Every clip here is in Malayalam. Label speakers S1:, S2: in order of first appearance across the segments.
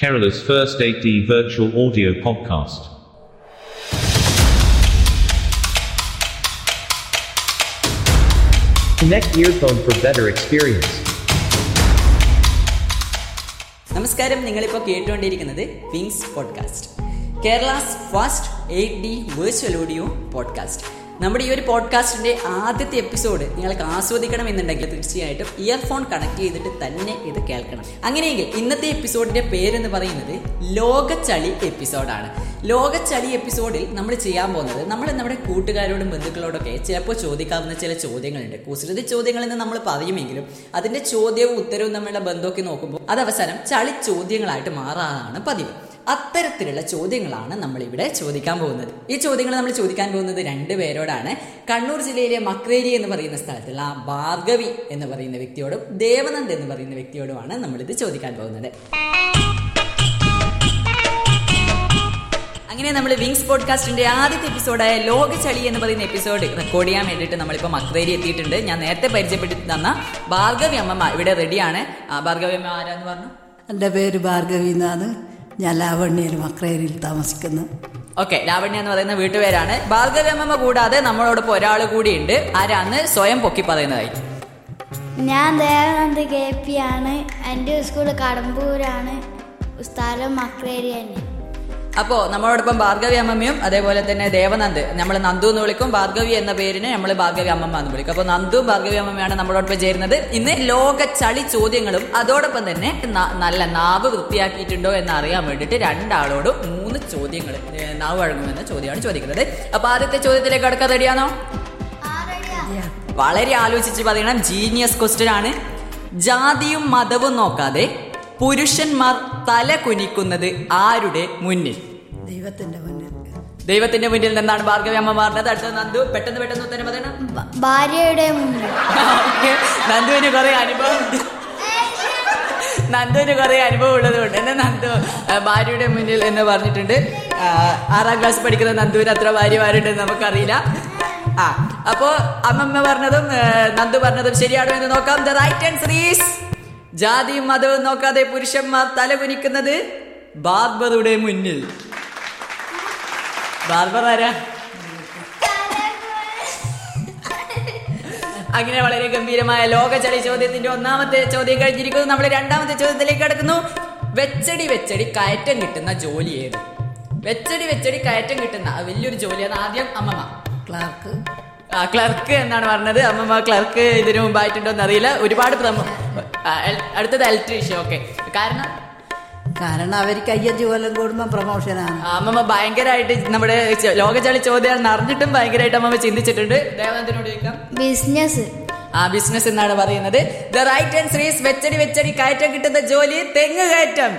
S1: Kerala's first 8D virtual audio podcast.
S2: Connect earphone for better experience.
S3: നമസ്കാരം നിങ്ങളിപ്പോൾ കേട്ടുകൊണ്ടിരിക്കുന്നത് Wings podcast Kerala's first eight D virtual audio podcast നമ്മുടെ ഈ ഒരു പോഡ്കാസ്റ്റിന്റെ ആദ്യത്തെ എപ്പിസോഡ് നിങ്ങൾക്ക് ആസ്വദിക്കണം എന്നുണ്ടെങ്കിൽ തീർച്ചയായിട്ടും ഇയർഫോൺ കണക്ട് ചെയ്തിട്ട് തന്നെ ഇത് കേൾക്കണം. അങ്ങനെയെങ്കിൽ ഇന്നത്തെ എപ്പിസോഡിന്റെ പേരെന്ന് പറയുന്നത് ലോകച്ചളി എപ്പിസോഡാണ് ലോകച്ചളി എപ്പിസോഡിൽ നമ്മൾ ചെയ്യാൻ പോകുന്നത് നമ്മൾ നമ്മുടെ കൂട്ടുകാരോടും ബന്ധുക്കളോടൊക്കെ ചിലപ്പോൾ ചോദിക്കാവുന്ന ചില ചോദ്യങ്ങളുണ്ട്. കുസൃതി ചോദ്യങ്ങൾ എന്ന് നമ്മൾ പറയുമെങ്കിലും അതിന്റെ ചോദ്യവും ഉത്തരവും തമ്മിലുള്ള ബന്ധമൊക്കെ നോക്കുമ്പോൾ അത് അവസാനം ചളി ചോദ്യങ്ങളായിട്ട് മാറാറാണ് പതിവ്. അത്തരത്തിലുള്ള ചോദ്യങ്ങളാണ് നമ്മൾ ഇവിടെ ചോദിക്കാൻ പോകുന്നത്. ഈ ചോദ്യങ്ങൾ നമ്മൾ ചോദിക്കാൻ പോകുന്നത് രണ്ട് പേരോടാണ്. കണ്ണൂർ ജില്ലയിലെ മക്രേരി എന്ന് പറയുന്ന സ്ഥലത്തുള്ള ഭാർഗവി എന്ന് പറയുന്ന വ്യക്തിയോടും ദേവനന്ദ് എന്ന് പറയുന്ന വ്യക്തിയോടുമാണ് നമ്മളിത് ചോദിക്കാൻ പോകുന്നത്. അങ്ങനെ നമ്മൾ വിങ്സ് പോഡ്കാസ്റ്റിന്റെ ആദ്യത്തെ എപ്പിസോഡായ ലോക ചളി എന്ന് പറയുന്ന എപ്പിസോഡ് റെക്കോർഡ് ചെയ്യാൻ വേണ്ടിയിട്ട് നമ്മളിപ്പോൾ മക്രേരി എത്തിയിട്ടുണ്ട്. ഞാൻ നേരത്തെ പരിചയപ്പെടുത്തി തന്ന ഭാർഗവി അമ്മമ്മ ഇവിടെ റെഡിയാണ് ഭാർഗവി അമ്മ ആരാന്ന് പറഞ്ഞു?
S4: എന്റെ പേര് ഭാർഗവി എന്നാണ്. ഞാൻ ലാവണ്യയിൽ മക്രേരിയിൽ താമസിക്കുന്നു.
S3: ഓക്കെ ലാവണ്യ എന്ന് പറയുന്ന വീട്ടുപേരാണ്. ഭാർഗവി കൂടാതെ നമ്മളോടൊപ്പം ഒരാൾ കൂടിയുണ്ട്. ആരാന്ന് സ്വയം പൊക്കി പറയുന്നതായി.
S5: ഞാൻ ദയാനന്ദ് കെ പി ആണ്. എന്റെ സ്കൂൾ കടമ്പൂരാണ്. സ്ഥലം മക്രേരി തന്നെ.
S3: അപ്പോ നമ്മളോടൊപ്പം ഭാർഗവി അമ്മമ്മയും അതേപോലെ തന്നെ ദേവനന്ദ്. നമ്മൾ നന്ദു എന്ന് വിളിക്കും. ഭാർഗവി എന്ന പേരിന് നമ്മൾ ഭാർഗവി അമ്മമ്മ എന്ന് വിളിക്കും. അപ്പൊ നന്ദു ഭാർഗവി അമ്മമ്മയാണ് നമ്മളോടൊപ്പം ചേരുന്നത്. ഇന്ന് ലോക ചളി ചോദ്യങ്ങളും അതോടൊപ്പം തന്നെ നല്ല നാവ് വൃത്തിയാക്കിയിട്ടുണ്ടോ എന്ന് അറിയാൻ വേണ്ടിയിട്ട് രണ്ടാളോടും മൂന്ന് ചോദ്യങ്ങൾ നാവ് വഴങ്ങുമെന്ന ചോദ്യമാണ് ചോദിക്കുന്നത്. അപ്പൊ ആദ്യത്തെ ചോദ്യത്തിലേക്ക് അടുക്കാൻ റെഡിയാണോ? വളരെ ആലോചിച്ച് പറയണം. ജീനിയസ് ക്വസ്റ്റ്യൻ ആണ്. ജാതിയും മതവും നോക്കാതെ പുരുഷന്മാർ തല കുനിക്കുന്നത് ആരുടെ മുന്നിൽ?
S4: ദൈവത്തിന്റെ മുന്നിൽ.
S3: ദൈവത്തിന്റെ മുന്നിൽ നിന്നാണ് ഭാർഗവി അമ്മ മാറുന്നത് അടുത്ത നന്ദു. പെട്ടെന്ന് പെട്ടെന്ന് ഉത്തരം പറയണം.
S5: ഭാര്യയുടെ മുന്നിൽ.
S3: നന്ദുവിന് കുറെ അനുഭവം. നന്ദുവിന് കുറെ അനുഭവം ഉള്ളത് കൊണ്ട് എന്നെ നന്ദു ഭാര്യയുടെ മുന്നിൽ എന്ന് പറഞ്ഞിട്ടുണ്ട്. ആറാം ക്ലാസ് പഠിക്കുന്ന നന്ദുവിന് അത്ര ഭാര്യമാരുണ്ടെന്ന് നമുക്കറിയില്ല. ആ അപ്പോ അമ്മമ്മ പറഞ്ഞതും നന്ദു പറഞ്ഞതും ശരിയാണോ എന്ന് നോക്കാം. ദ റൈറ്റ് ആൻസർ ഈസ് ജാതിയും മതവും നോക്കാതെ പുരുഷന്മാർ തല കുനിക്കുന്നത് ബാർബറുടെ മുന്നിൽ. ബാർബർ ആരാ? അങ്ങനെ വളരെ ഗംഭീരമായ ലോകചളി ചോദ്യത്തിന്റെ ഒന്നാമത്തെ ചോദ്യം കഴിഞ്ഞിരിക്കുന്നു. നമ്മൾ രണ്ടാമത്തെ ചോദ്യത്തിലേക്ക് കടക്കുന്നു. വെച്ചടി വെച്ചടി കയറ്റം കിട്ടുന്ന ജോലി ഏത്? വെച്ചടി വെച്ചടി കയറ്റം കിട്ടുന്ന വലിയൊരു ജോലിയാണ് ആദ്യം അമ്മമ്മ.
S4: ക്ലാർക്ക്.
S3: ആ, ക്ലർക്ക് എന്നാണ് പറഞ്ഞത്. അമ്മമ്മ ക്ലർക്ക് ഇതിനു മുമ്പായിട്ടുണ്ടോ എന്ന് അറിയില്ല ഒരുപാട് പ്രമോ അടുത്തത് ഇലക്ട്രീഷ്യൻ ഓക്കെ കാരണം?
S4: കാരണം അവർക്ക് അയ്യഞ്ച് കൊല്ലം കൂടുമ്പോൾ പ്രമോഷനാണ്.
S3: അമ്മമ്മ ഭയങ്കരമായിട്ട് നമ്മുടെ ലോകചളി ചോദ്യം അറിഞ്ഞിട്ടും ഭയങ്കരമായിട്ട് അമ്മമ്മ ചിന്തിച്ചിട്ടുണ്ട്. ദേവനന്ദനോട് ചോദിക്കാം.
S5: ബിസിനസ്
S3: ആ ബിസിനസ് എന്നാണ് പറയുന്നത്. ദ റൈറ്റ് ആൻസർ ഈസ് വെച്ചടി വെച്ചടി. കയറ്റം കിട്ടുന്ന ജോലി തെങ്ങ് കയറ്റം.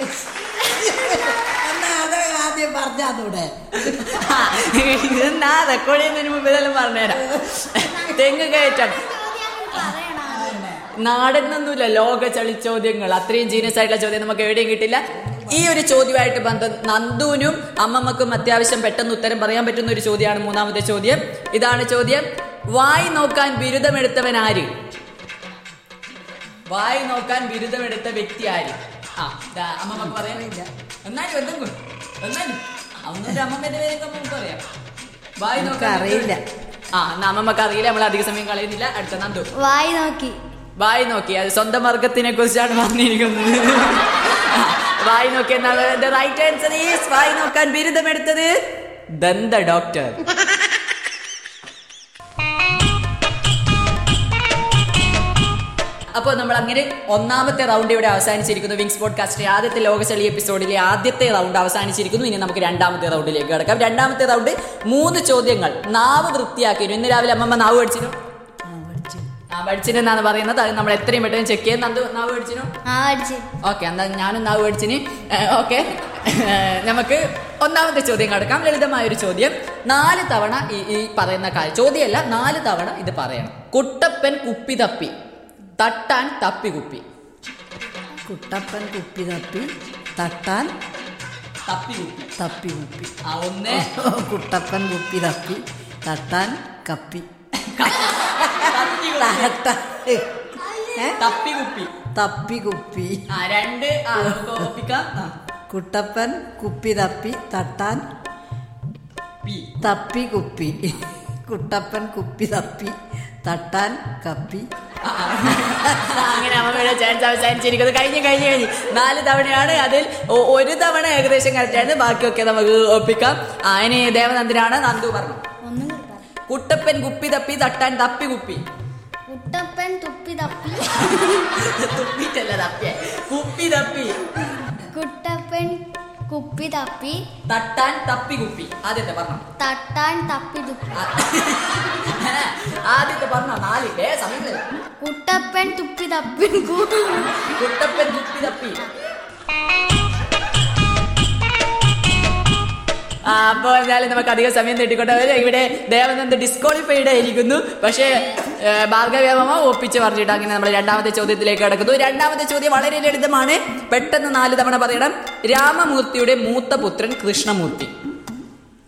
S4: ആദ്യം പറഞ്ഞാതൂടെ
S3: ഇതെന്നാ റെക്കോർഡിന് മുമ്പ് ഇതെല്ലാം പറഞ്ഞുതരാം. തെങ്ങ് കയറ്റം. നാടെന്നൊന്നുമില്ല ലോക ചളി ചോദ്യങ്ങൾ. അത്രയും ജീനിയസ് ആയിട്ടുള്ള ചോദ്യം നമുക്ക് എവിടെയും കിട്ടില്ല. ഈ ഒരു ചോദ്യമായിട്ട് ബന്ധം നന്ദുവിനും അമ്മമ്മക്കും അത്യാവശ്യം പെട്ടെന്ന് ഉത്തരം പറയാൻ പറ്റുന്ന ഒരു ചോദ്യമാണ് മൂന്നാമത്തെ ചോദ്യം. ഇതാണ് ചോദ്യം. വായി നോക്കാൻ ബിരുദമെടുത്തവൻ ആര്? വായി നോക്കാൻ ബിരുദമെടുത്ത വ്യക്തി ആര്? ആ അമ്മമ്മക്ക് പറയാനില്ല. എന്നാലും എന്തെങ്കിലും എന്നാലും അന്നൊരു അമ്മമ്മന്റെ പേരൊക്കെ നമുക്ക് പറയാം വായി നോക്കാൻ
S4: അറിയില്ല.
S3: ആ എന്നാ അമ്മമ്മക്ക് അറിയില്ല. നമ്മൾ അധിക സമയം കളയുന്നില്ല. അടുത്ത നന്ദു.
S5: വായി നോക്കി.
S3: വായി നോക്കി. അത് സ്വന്തം വർഗത്തിനെ കുറിച്ചാണ് പറഞ്ഞിരിക്കുന്നത്. വായി നോക്കി എന്നാണ് റൈറ്റ് ആൻസർ ഈസ് വായി നോക്കാൻ ബിരുദമെടുത്തത് ദന്ത ഡോക്ടർ. അപ്പോൾ നമ്മൾ അങ്ങനെ ഒന്നാമത്തെ റൗണ്ട് ഇവിടെ അവസാനിച്ചിരിക്കുന്നു. വിങ്സ് പോഡ്കാസ്റ്റിലെ ആദ്യത്തെ ലോകചളി എപ്പിസോഡിലെ ആദ്യത്തെ റൗണ്ട് അവസാനിച്ചിരിക്കുന്നു. ഇനി നമുക്ക് രണ്ടാമത്തെ റൗണ്ടിലേക്ക് കിടക്കാം. രണ്ടാമത്തെ റൗണ്ട് മൂന്ന് ചോദ്യങ്ങൾ. നാവ് വൃത്തിയാക്കിയിരുന്നു. ഇന്ന് രാവിലെ അമ്മമ്മ നാവ് പഠിച്ചിരുന്നു ആ പഠിച്ചിനെന്നാണ് പറയുന്നത്. അത് നമ്മൾ എത്രയും പെട്ടെന്ന് ചെക്ക് ചെയ്യാൻ നന്ദു നാവ് പഠിച്ചിനു ഓക്കെ എന്താ ഞാനും നാവ് പഠിച്ചിന് ഓക്കെ. നമുക്ക് ഒന്നാമത്തെ ചോദ്യം കടക്കാം. ലളിതമായ ഒരു ചോദ്യം. നാല് തവണ ഈ ഈ പറയുന്ന കാര്യം ചോദ്യമല്ല നാല് തവണ ഇത് പറയണം. കുട്ടപ്പൻ കുപ്പി തപ്പി. തട്ടാൻ തപ്പി കുപ്പി.
S4: കുട്ടപ്പൻ കുപ്പി തപ്പി തട്ടാൻ
S3: തപ്പി കുപ്പി.
S4: തപ്പി കുപ്പി.
S3: ആ ഒന്ന്.
S4: കുട്ടപ്പൻ കുപ്പി തപ്പി തട്ടാൻ കപ്പി.
S3: തപ്പി കുപ്പി.
S4: തട്ടാൻ.
S3: തപ്പി കുപ്പി.
S4: തപ്പി കുപ്പി.
S3: ആ രണ്ട്.
S4: കുട്ടപ്പൻ കുപ്പി തപ്പി തട്ടാൻ തപ്പി കുപ്പി. കുട്ടപ്പൻ കുപ്പി തപ്പി തട്ടാൻ കപ്പി.
S3: അങ്ങനെ അമ്മയുടെ ചാൻസ് അവസാനിച്ചിരിക്കുന്നത് കഴിഞ്ഞു കഴിഞ്ഞു കഴിഞ്ഞ്. നാല് തവണയാണ് അതിൽ ഒരു തവണ ഏകദേശം കറക്റ്റാണ് ബാക്കിയൊക്കെ നമുക്ക് ഒപ്പിക്കാം. അതിന് ദേവനന്ദനാണ് നന്ദു പറഞ്ഞു. കുട്ടപ്പൻ കുപ്പി തപ്പി തട്ടാൻ തപ്പി കുപ്പി.
S5: കുട്ടപ്പൻ തുപ്പി തപ്പി.
S3: തുപ്പിട്ടല്ല തപ്പിയ കുപ്പി തപ്പി.
S5: കുട്ടപ്പൻ കുപ്പി തപ്പി.
S3: തട്ടാൻ തപ്പി കുപ്പി. ആദ്യത്തെ പറഞ്ഞു?
S5: തട്ടാൻ തപ്പി തുപ്പി.
S3: ആദ്യത്തെ പറഞ്ഞ? നാലിന്റെ ഏ സമയമില്ല?
S5: കുട്ടപ്പൻ തുപ്പി തപ്പി.
S3: കുട്ടപ്പൻ തുപ്പി തപ്പി. അപ്പോൾ എന്നാലും നമുക്ക് അധികം സമയം തെട്ടിക്കൊണ്ടവര് ഇവിടെ ദേവനന്ദ് ഡിസ്ക്വാളിഫൈഡ് ആയിരിക്കുന്നു. പക്ഷേ ഭാർഗവ്യാമ ഒപ്പിച്ച് പറഞ്ഞിട്ട് അങ്ങനെ നമ്മൾ രണ്ടാമത്തെ ചോദ്യത്തിലേക്ക് കടക്കുന്നു. രണ്ടാമത്തെ ചോദ്യം വളരെ ലളിതമാണ്. പെട്ടെന്ന് നാല് തവണ പറയണം. രാമമൂർത്തിയുടെ മൂത്ത പുത്രൻ കൃഷ്ണമൂർത്തി.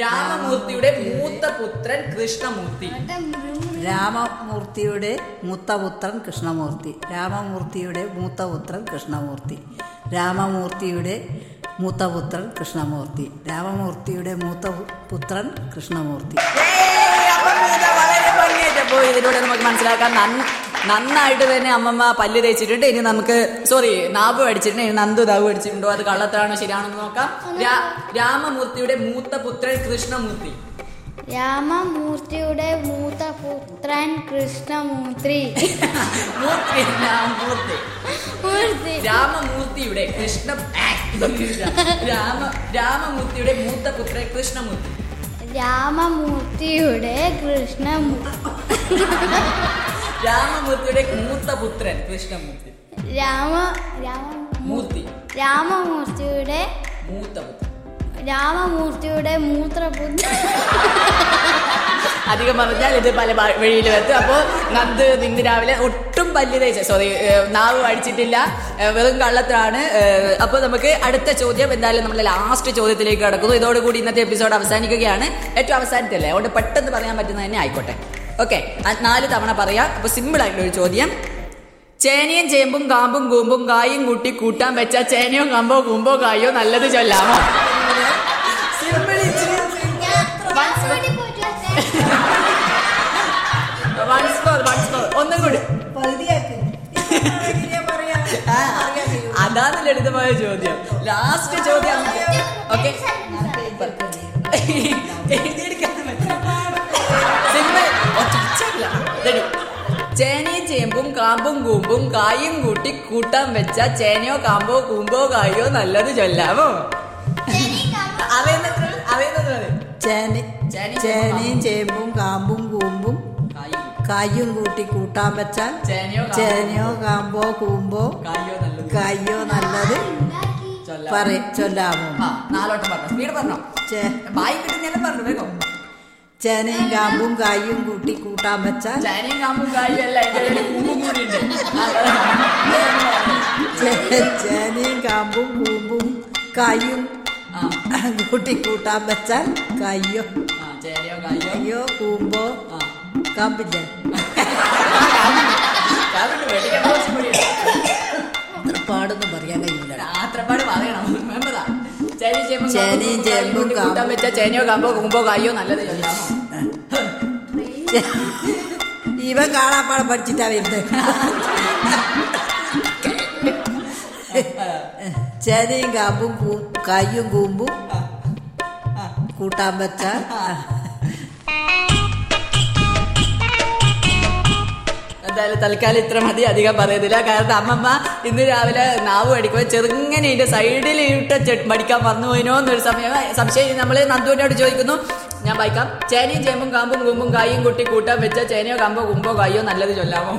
S3: രാമമൂർത്തിയുടെ മൂത്ത പുത്രൻ കൃഷ്ണമൂർത്തി.
S4: രാമമൂർത്തിയുടെ മൂത്ത പുത്രൻ കൃഷ്ണമൂർത്തി. രാമമൂർത്തിയുടെ മൂത്ത പുത്രൻ കൃഷ്ണമൂർത്തി. രാമമൂർത്തിയുടെ മൂത്ത പുത്രൻ കൃഷ്ണമൂർത്തി.
S3: രാമമൂർത്തിയുടെ മൂത്ത പുത്രൻ കൃഷ്ണമൂർത്തി. പോയി ഇതിലൂടെ നമുക്ക് മനസ്സിലാക്കാം. നന്ന- നന്നായിട്ട് തന്നെ അമ്മമ്മ പല്ല് തേച്ചിട്ടുണ്ട്. ഇനി നമുക്ക് സോറി നാവ് അടിച്ചിട്ടുണ്ട്. ഇനി നന്ദു നാവ് അടിച്ചിട്ടുണ്ടോ അത് കള്ളത്താണോ ശരിയാണോ എന്ന് നോക്കാം രാമമൂർത്തിയുടെ മൂത്ത പുത്രൻ കൃഷ്ണമൂർത്തി.
S5: രാമമൂർത്തിയുടെ മൂത്ത പുത്രൻ കൃഷ്ണമൂർത്തി.
S3: മൂർത്തി രാമമൂർത്തി.
S5: മൂർത്തി.
S3: രാമമൂർത്തിയുടെ കൃഷ്ണ രാമ രാമമൂർത്തിയുടെ മൂത്ത പുത്രൻ കൃഷ്ണമൂർത്തി.
S5: രാമമൂർത്തിയുടെ കൃഷ്ണമൂർത്തി
S3: രാമമൂർത്തിയുടെ മൂത്ത പുത്രൻ കൃഷ്ണമൂർത്തി.
S5: രാമ രാമ
S3: മൂർത്തി.
S5: രാമമൂർത്തിയുടെ
S3: മൂത്ത പുത്രൻ.
S5: രാമമൂർത്തിയുടെ മൂത്രപുത്രൻ
S3: അധികം പറഞ്ഞാൽ ഇത് പല വഴിയിൽ എത്തും അപ്പോൾ നന്ദ് ഇന്ന് രാവിലെ ഒട്ടും പല്ല് തേച്ച സോറി നാവ് അടിച്ചിട്ടില്ല. വെറും കള്ളത്തിലാണ്. അപ്പോൾ നമുക്ക് അടുത്ത ചോദ്യം എന്തായാലും നമ്മൾ ലാസ്റ്റ് ചോദ്യത്തിലേക്ക് കടക്കുന്നു. ഇതോടുകൂടി ഇന്നത്തെ എപ്പിസോഡ് അവസാനിക്കുകയാണ്. ഏറ്റവും അവസാനത്തല്ലേ? അതുകൊണ്ട് പെട്ടെന്ന് പറയാൻ പറ്റുന്നത് തന്നെ ആയിക്കോട്ടെ. ഓക്കെ നാല് തവണ പറയാം. അപ്പൊ സിമ്പിൾ ആയിട്ടുള്ള ഒരു ചോദ്യം. ചേനയും ചേമ്പും കാമ്പും കൂമ്പും കായും കൂട്ടി കൂട്ടാൻ വെച്ച ചേനയോ കാമ്പോ കൂമ്പോ കായോ നല്ലത് ചൊല്ലാമോ? ഒന്നും കൂടി. അതാണ് ലളിതമായ ചോദ്യം. ലാസ്റ്റ് ചോദ്യം. ഓക്കെ ചേനയും ചേമ്പും കാമ്പും കൂമ്പും കായും കൂട്ടി കൂട്ടാൻ വെച്ച ചേനയോ കാമ്പോ കൂമ്പോ കായോ നല്ലത് ചൊല്ലാമോ? ചേനയും
S4: ചേമ്പും കാമ്പും കൂമ്പും
S3: കായും.
S4: കായും കൂട്ടി കൂട്ടാൻ വെച്ചാൽ
S3: ചേനയോ കാമ്പോ
S4: കാമ്പോ
S3: കായോ നല്ലത്.
S4: പറയും ചൊല്ലാമോ?
S3: നാലോട്ടം പറഞ്ഞോ. സ്പീഡ് പറഞ്ഞോ. ബായി
S4: ചേനയും കാമ്പും കായും കൂട്ടി കൂട്ടാൻ വെച്ചാൽ
S3: ചൈനയും കാമ്പും കായും അല്ല കൂമ്പും
S4: ചേനയും കായും കൂട്ടി കൂട്ടാൻ വെച്ചാൽ കയ്യോ കയ്യോ കൂമ്പോ?
S3: കാമ്പില്ല?
S4: കാമ്പില്ലേ.
S3: കാവിട്ട് വെടിക്കേണ്ട കുറച്ചും കൂടിയുണ്ട്.
S4: പാടൊന്നും പറയാൻ കഴിയില്ല.
S3: രാത്രപ്പാട് പറയണം. ചേനയും ചേമ്പും കൂട്ടാൻ വെച്ചാൽ ചേനയോ കാമ്പോ കൂമ്പോ കായോ നല്ലത് ചൊല്ലാമോ
S4: ഇവൻ കാണാപ്പാടം പഠിച്ചിട്ടാ വരുന്നത് ചേനയും കാമ്പും കയ്യും കായും കൂമ്പും കൂട്ടാൻ വെച്ച
S3: എന്തായാലും തൽക്കാലം ഇത്ര മതി. അധികം പറയുന്നില്ല. കാരണം അമ്മമ്മ ഇന്ന് രാവിലെ നാവ് അടിക്കുമ്പോൾ ചെറുങ്ങനെ ഇതിന്റെ സൈഡിൽ ഇട്ട മടിക്കാൻ വന്നു പോയിനോ എന്നൊരു സമയം സംശയം നമ്മൾ നന്ദുവിനോട് ചോദിക്കുന്നു. ഞാൻ വായിക്കാം. ചേനയും ചേമ്പും കാമ്പും കുമ്പും കായും കുട്ടി കൂട്ടാൻ വെച്ച ചേനയോ കാമ്പോ കുമ്പോ കായോ നല്ലത് ചൊല്ലാമോ?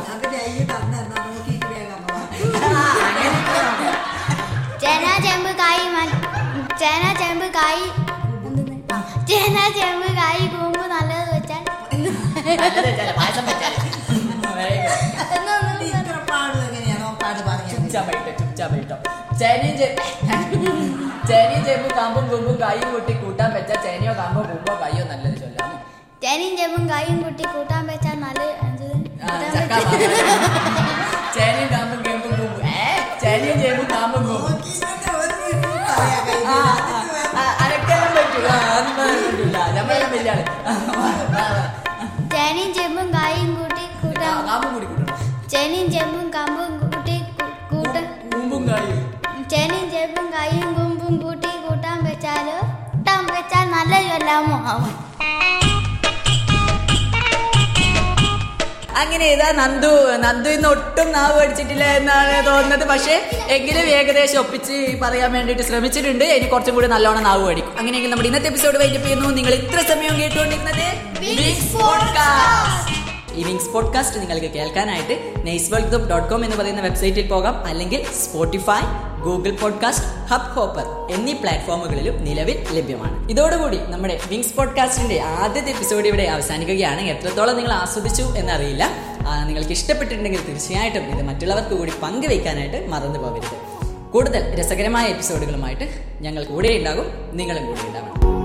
S5: ചേന ചേമ്പ് കായ് ചേന ചേമ്പ് കായ് ചേന ചേമ്പ് കായ് കുമ്പ് നല്ലത് വെച്ചാൽ
S3: പായസം വെച്ചാൽ.
S5: എന്ന് ഒന്നും പറ-
S3: ചുച്ചാമയിട്ടോ ചുച്ചാമയിട്ടോ ചേനയും ചേ- ചേനയും ചേമ്പും കാമ്പും കുമ്പും കായും കൂട്ടി കൂട്ടാൻ വെച്ച ചേനയോ കാമ്പോ കുമ്പോ കായോ നല്ലത് ചൊല്ലാണ്
S5: ചേനയും ചേമ്പും കായും കൂട്ടി കൂട്ടാൻ വെച്ചാൽ നല്ല
S3: ചേനയും കാമ്പും കേമ്പും കുമ്പും. ഏ
S5: ചേനയും ചേമ്പും
S3: കാമ്പും
S5: കുമ്പും. ആ
S3: അങ്ങനെ ഇതാ നന്ദു? നന്ദു ഇന്ന് ഒട്ടും നാവ് പഠിച്ചിട്ടില്ല എന്നാണ് തോന്നുന്നത്. പക്ഷേ എങ്കിലും ഏകദേശം ഒപ്പിച്ച് പറയാൻ വേണ്ടിയിട്ട് ശ്രമിച്ചിട്ടുണ്ട്. ഇനി കുറച്ചും കൂടി നല്ലോണം നാവ് പഠിക്കും അങ്ങനെയെങ്കിൽ നമ്മുടെ ഇന്നത്തെ എപ്പിസോഡ് വൈൻഡപ്പ് നിങ്ങൾ ഇത്ര സമയം കേട്ടുകൊണ്ടിരുന്നത്. ഈ വിങ്സ് പോഡ്കാസ്റ്റ് നിങ്ങൾക്ക് കേൾക്കാനായിട്ട് നെയ്സ് വേൾഡ് ഡോട്ട് കോം എന്ന് പറയുന്ന വെബ്സൈറ്റിൽ പോകാം. അല്ലെങ്കിൽ Spotify Google podcast Hubhopper എന്നീ പ്ലാറ്റ്ഫോമുകളിലും നിലവിൽ ലഭ്യമാണ്. ഇതോടുകൂടി നമ്മുടെ വിങ്സ് പോഡ്കാസ്റ്റിന്റെ ആദ്യത്തെ എപ്പിസോഡ് ഇവിടെ അവസാനിക്കുകയാണ്. എത്രത്തോളം നിങ്ങൾ ആസ്വദിച്ചു എന്നറിയില്ല. നിങ്ങൾക്ക് ഇഷ്ടപ്പെട്ടിട്ടുണ്ടെങ്കിൽ തീർച്ചയായിട്ടും ഇത് മറ്റുള്ളവർക്ക് കൂടി പങ്കുവയ്ക്കാനായിട്ട് മറന്നു പോകരുത്. കൂടുതൽ രസകരമായ എപ്പിസോഡുകളുമായിട്ട് ഞങ്ങൾ കൂടെ ഉണ്ടാകും നിങ്ങളും കൂടെ ഉണ്ടാവണം